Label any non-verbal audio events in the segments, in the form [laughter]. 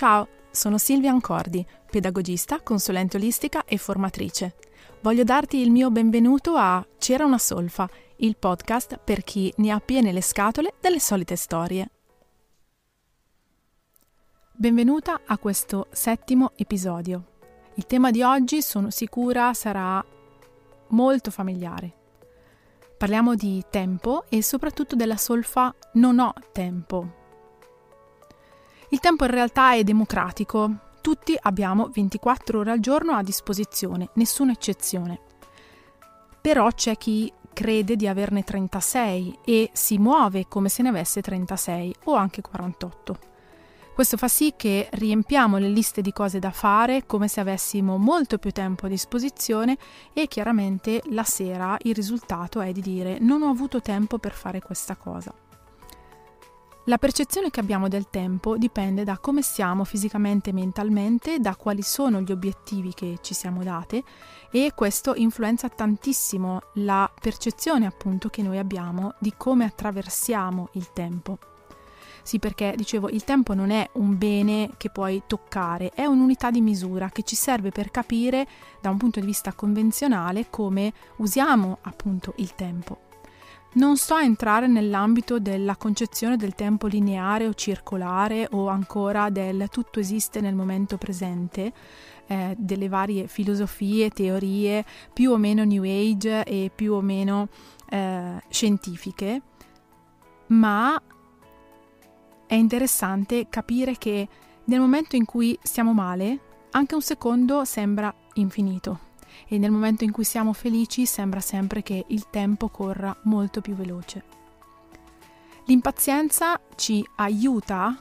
Ciao, sono Silvia Ancordi, pedagogista, consulente olistica e formatrice. Voglio darti il mio benvenuto a C'era una solfa, il podcast per chi ne ha piene le scatole delle solite storie. Benvenuta a questo settimo episodio. Il tema di oggi sono sicura sarà molto familiare. Parliamo di tempo e soprattutto della solfa non ho tempo. Il tempo in realtà è democratico, tutti abbiamo 24 ore al giorno a disposizione, nessuna eccezione. Però c'è chi crede di averne 36 e si muove come se ne avesse 36 o anche 48. Questo fa sì che riempiamo le liste di cose da fare come se avessimo molto più tempo a disposizione e chiaramente la sera il risultato è di dire non ho avuto tempo per fare questa cosa. La percezione che abbiamo del tempo dipende da come siamo fisicamente e mentalmente, da quali sono gli obiettivi che ci siamo date e questo influenza tantissimo la percezione appunto che noi abbiamo di come attraversiamo il tempo. Sì, perché dicevo, il tempo non è un bene che puoi toccare, è un'unità di misura che ci serve per capire da un punto di vista convenzionale come usiamo appunto il tempo. Non sto a entrare nell'ambito della concezione del tempo lineare o circolare o ancora del tutto esiste nel momento presente, eh, delle varie filosofie, teorie più o meno New Age e più o meno eh, scientifiche, ma è interessante capire che nel momento in cui stiamo male, anche un secondo sembra infinito e nel momento in cui siamo felici sembra sempre che il tempo corra molto più veloce. L'impazienza ci aiuta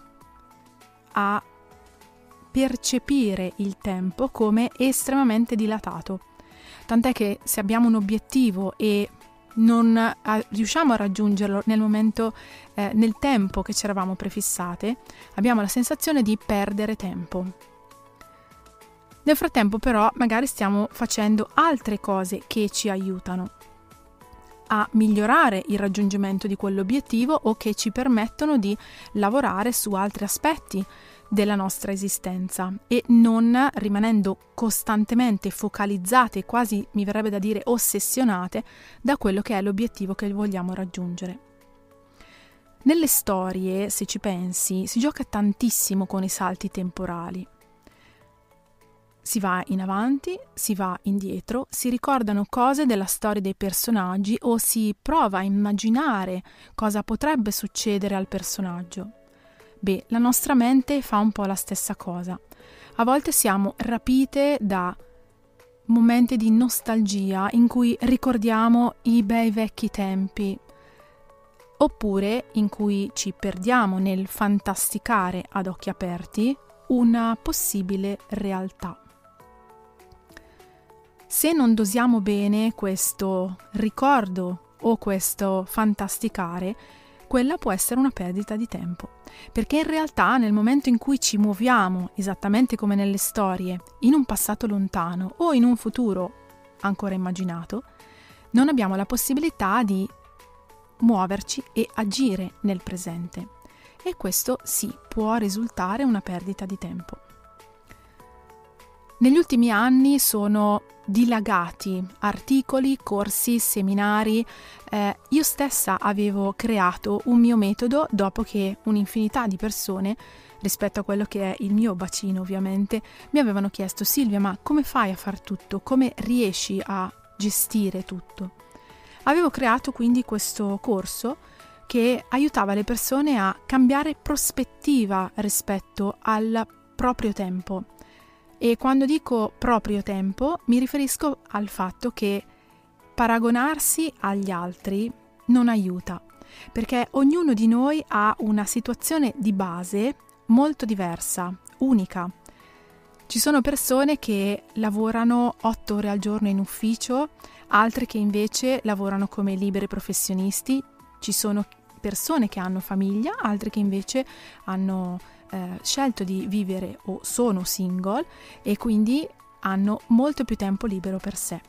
a percepire il tempo come estremamente dilatato, tant'è che se abbiamo un obiettivo e non a, riusciamo a raggiungerlo nel momento, eh, nel tempo che ci eravamo prefissate, abbiamo la sensazione di perdere tempo. Nel frattempo però magari stiamo facendo altre cose che ci aiutano a migliorare il raggiungimento di quell'obiettivo o che ci permettono di lavorare su altri aspetti della nostra esistenza e non rimanendo costantemente focalizzate, quasi mi verrebbe da dire ossessionate, da quello che è l'obiettivo che vogliamo raggiungere. Nelle storie, se ci pensi, si gioca tantissimo con i salti temporali. Si va in avanti, si va indietro, si ricordano cose della storia dei personaggi o si prova a immaginare cosa potrebbe succedere al personaggio. Beh, la nostra mente fa un po' la stessa cosa. A volte siamo rapite da momenti di nostalgia in cui ricordiamo i bei vecchi tempi, oppure in cui ci perdiamo nel fantasticare ad occhi aperti una possibile realtà. Se non dosiamo bene questo ricordo o questo fantasticare, quella può essere una perdita di tempo, perché in realtà nel momento in cui ci muoviamo, esattamente come nelle storie, in un passato lontano o in un futuro ancora immaginato, non abbiamo la possibilità di muoverci e agire nel presente. E questo sì può risultare una perdita di tempo. Negli ultimi anni sono dilagati articoli, corsi, seminari. Eh, io stessa avevo creato un mio metodo dopo che un'infinità di persone, rispetto a quello che è il mio bacino ovviamente, mi avevano chiesto Silvia, ma come fai a far tutto? Come riesci a gestire tutto? Avevo creato quindi questo corso che aiutava le persone a cambiare prospettiva rispetto al proprio tempo e quando dico proprio tempo mi riferisco al fatto che paragonarsi agli altri non aiuta, perché ognuno di noi ha una situazione di base molto diversa, unica. Ci sono persone che lavorano otto ore al giorno in ufficio, altre che invece lavorano come liberi professionisti, ci sono persone che hanno famiglia, altre che invece hanno eh, scelto di vivere o sono single e quindi hanno molto più tempo libero per sé.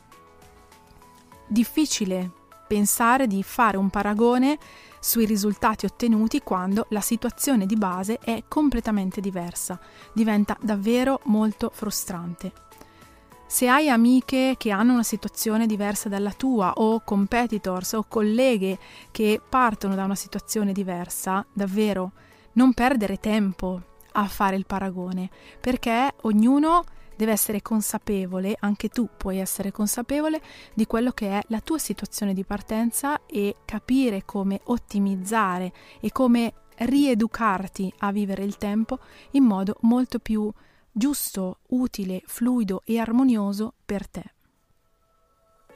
Difficile pensare di fare un paragone sui risultati ottenuti quando la situazione di base è completamente diversa. Diventa davvero molto frustrante. Se hai amiche che hanno una situazione diversa dalla tua o competitors o colleghe che partono da una situazione diversa, davvero non perdere tempo a fare il paragone, perché ognuno deve essere consapevole, anche tu puoi essere consapevole di quello che è la tua situazione di partenza e capire come ottimizzare e come rieducarti a vivere il tempo in modo molto più giusto, utile, fluido e armonioso per te.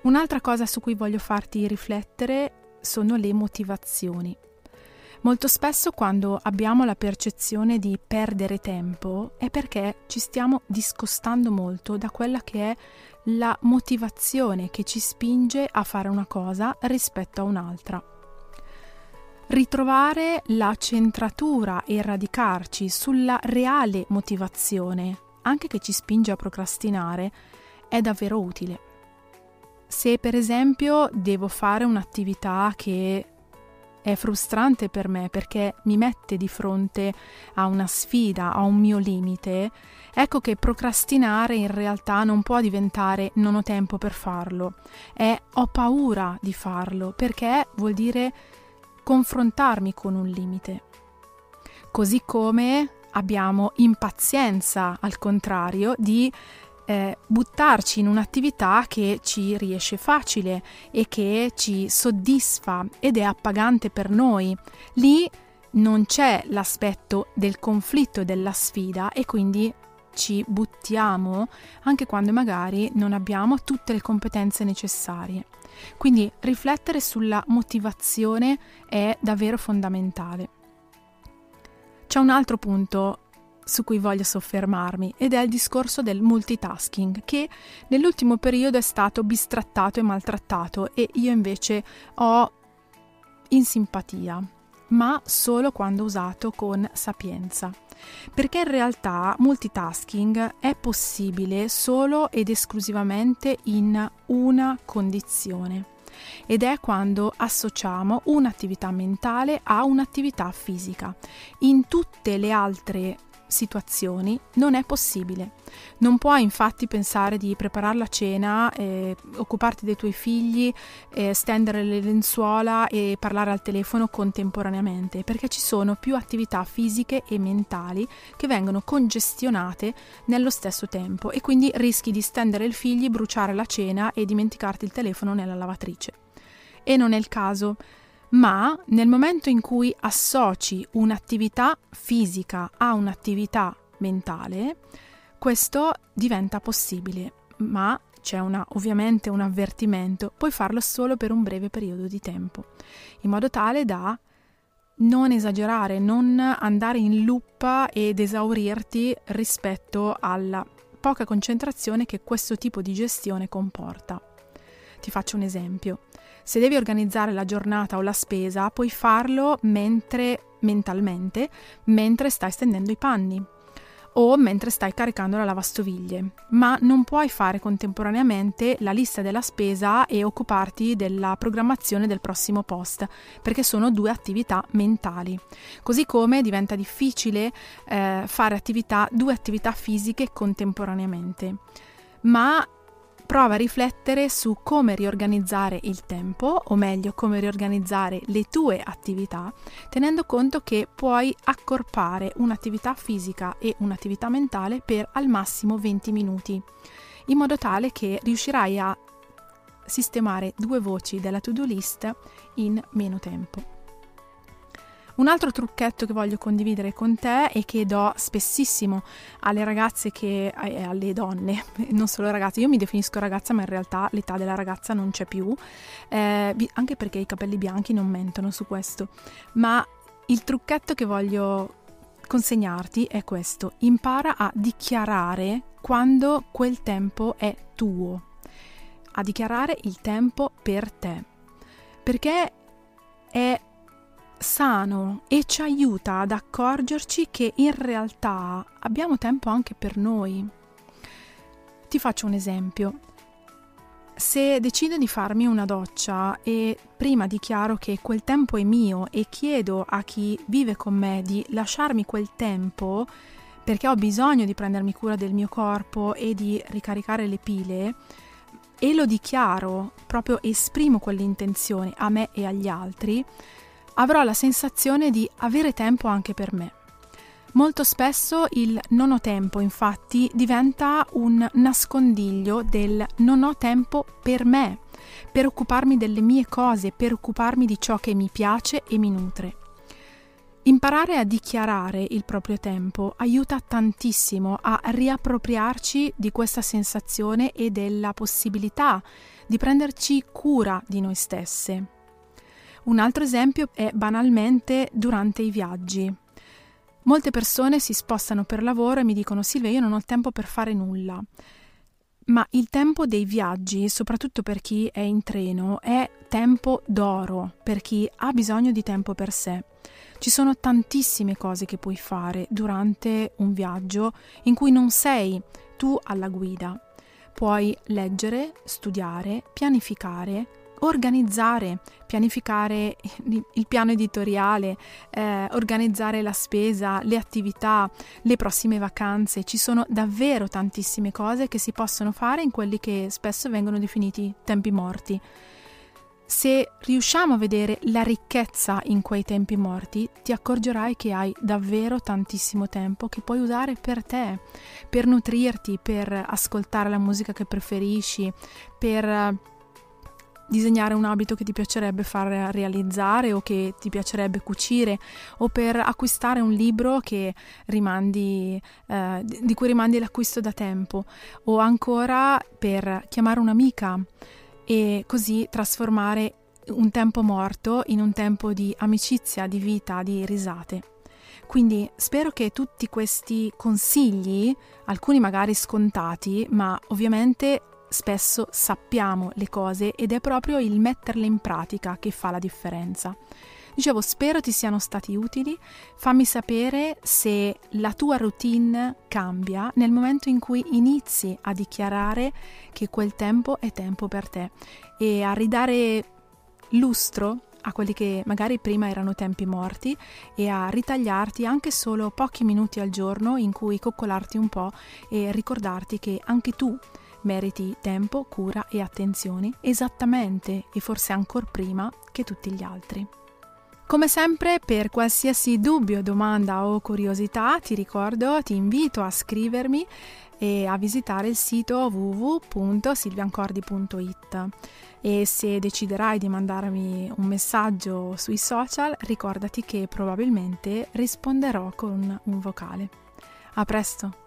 Un'altra cosa su cui voglio farti riflettere sono le motivazioni. Molto spesso quando abbiamo la percezione di perdere tempo è perché ci stiamo discostando molto da quella che è la motivazione che ci spinge a fare una cosa rispetto a un'altra. Ritrovare la centratura e radicarci sulla reale motivazione, anche che ci spinge a procrastinare, è davvero utile. Se per esempio devo fare un'attività che è frustrante per me perché mi mette di fronte a una sfida, a un mio limite, ecco che procrastinare in realtà non può diventare non ho tempo per farlo, è ho paura di farlo perché vuol dire confrontarmi con un limite. Così come abbiamo impazienza, al contrario, di eh, buttarci in un'attività che ci riesce facile e che ci soddisfa ed è appagante per noi. Lì non c'è l'aspetto del conflitto e della sfida e quindi ci buttiamo anche quando magari non abbiamo tutte le competenze necessarie. Quindi riflettere sulla motivazione è davvero fondamentale. C'è un altro punto su cui voglio soffermarmi ed è il discorso del multitasking che nell'ultimo periodo è stato bistrattato e maltrattato e io invece ho in simpatia, ma solo quando usato con sapienza. Perché in realtà multitasking è possibile solo ed esclusivamente in una condizione ed è quando associamo un'attività mentale a un'attività fisica. In tutte le altre situazioni non è possibile. Non puoi infatti pensare di preparare la cena, eh, occuparti dei tuoi figli, eh, stendere le lenzuola e parlare al telefono contemporaneamente, perché ci sono più attività fisiche e mentali che vengono congestionate nello stesso tempo e quindi rischi di stendere il figlio, bruciare la cena e dimenticarti il telefono nella lavatrice. E non è il caso ma nel momento in cui associ un'attività fisica a un'attività mentale, questo diventa possibile, ma c'è una, ovviamente un avvertimento, puoi farlo solo per un breve periodo di tempo, in modo tale da non esagerare, non andare in luppa ed esaurirti rispetto alla poca concentrazione che questo tipo di gestione comporta. Ti faccio un esempio. Se devi organizzare la giornata o la spesa, puoi farlo mentre mentalmente, mentre stai stendendo i panni o mentre stai caricando la lavastoviglie, ma non puoi fare contemporaneamente la lista della spesa e occuparti della programmazione del prossimo post, perché sono due attività mentali. Così come diventa difficile eh, fare attività, due attività fisiche contemporaneamente. Ma prova a riflettere su come riorganizzare il tempo, o meglio come riorganizzare le tue attività, tenendo conto che puoi accorpare un'attività fisica e un'attività mentale per al massimo 20 minuti, in modo tale che riuscirai a sistemare due voci della to-do list in meno tempo. Un altro trucchetto che voglio condividere con te e che do spessissimo alle ragazze che eh, alle donne, [laughs] non solo ragazze, io mi definisco ragazza, ma in realtà l'età della ragazza non c'è più, eh, anche perché i capelli bianchi non mentono su questo. Ma il trucchetto che voglio consegnarti è questo: impara a dichiarare quando quel tempo è tuo, a dichiarare il tempo per te. Perché è sano e ci aiuta ad accorgerci che in realtà abbiamo tempo anche per noi. Ti faccio un esempio. Se decido di farmi una doccia e prima dichiaro che quel tempo è mio e chiedo a chi vive con me di lasciarmi quel tempo perché ho bisogno di prendermi cura del mio corpo e di ricaricare le pile, e lo dichiaro, proprio esprimo quell'intenzione a me e agli altri, avrò la sensazione di avere tempo anche per me. Molto spesso il non ho tempo, infatti, diventa un nascondiglio del non ho tempo per me, per occuparmi delle mie cose, per occuparmi di ciò che mi piace e mi nutre. Imparare a dichiarare il proprio tempo aiuta tantissimo a riappropriarci di questa sensazione e della possibilità di prenderci cura di noi stesse. Un altro esempio è banalmente durante i viaggi. Molte persone si spostano per lavoro e mi dicono Silvia, io non ho il tempo per fare nulla. Ma il tempo dei viaggi, soprattutto per chi è in treno, è tempo d'oro, per chi ha bisogno di tempo per sé. Ci sono tantissime cose che puoi fare durante un viaggio in cui non sei tu alla guida. Puoi leggere, studiare, pianificare, organizzare, pianificare il piano editoriale, eh, organizzare la spesa, le attività, le prossime vacanze. Ci sono davvero tantissime cose che si possono fare in quelli che spesso vengono definiti tempi morti. Se riusciamo a vedere la ricchezza in quei tempi morti, ti accorgerai che hai davvero tantissimo tempo che puoi usare per te, per nutrirti, per ascoltare la musica che preferisci, per disegnare un abito che ti piacerebbe far realizzare o che ti piacerebbe cucire o per acquistare un libro rimandi, eh, di cui rimandi l'acquisto da tempo o ancora per chiamare un'amica e così trasformare un tempo morto in un tempo di amicizia, di vita, di risate. Quindi spero che tutti questi consigli, alcuni magari scontati, ma ovviamente spesso sappiamo le cose ed è proprio il metterle in pratica che fa la differenza. Dicevo, spero ti siano stati utili, fammi sapere se la tua routine cambia nel momento in cui inizi a dichiarare che quel tempo è tempo per te e a ridare lustro a quelli che magari prima erano tempi morti e a ritagliarti anche solo pochi minuti al giorno in cui coccolarti un po' e ricordarti che anche tu meriti tempo, cura e attenzioni esattamente e forse ancora prima che tutti gli altri. Come sempre, per qualsiasi dubbio, domanda o curiosità, ti ricordo, ti invito a scrivermi e a visitare il sito www.silviancordi.it e se deciderai di mandarmi un messaggio sui social, ricordati che probabilmente risponderò con un vocale. A presto!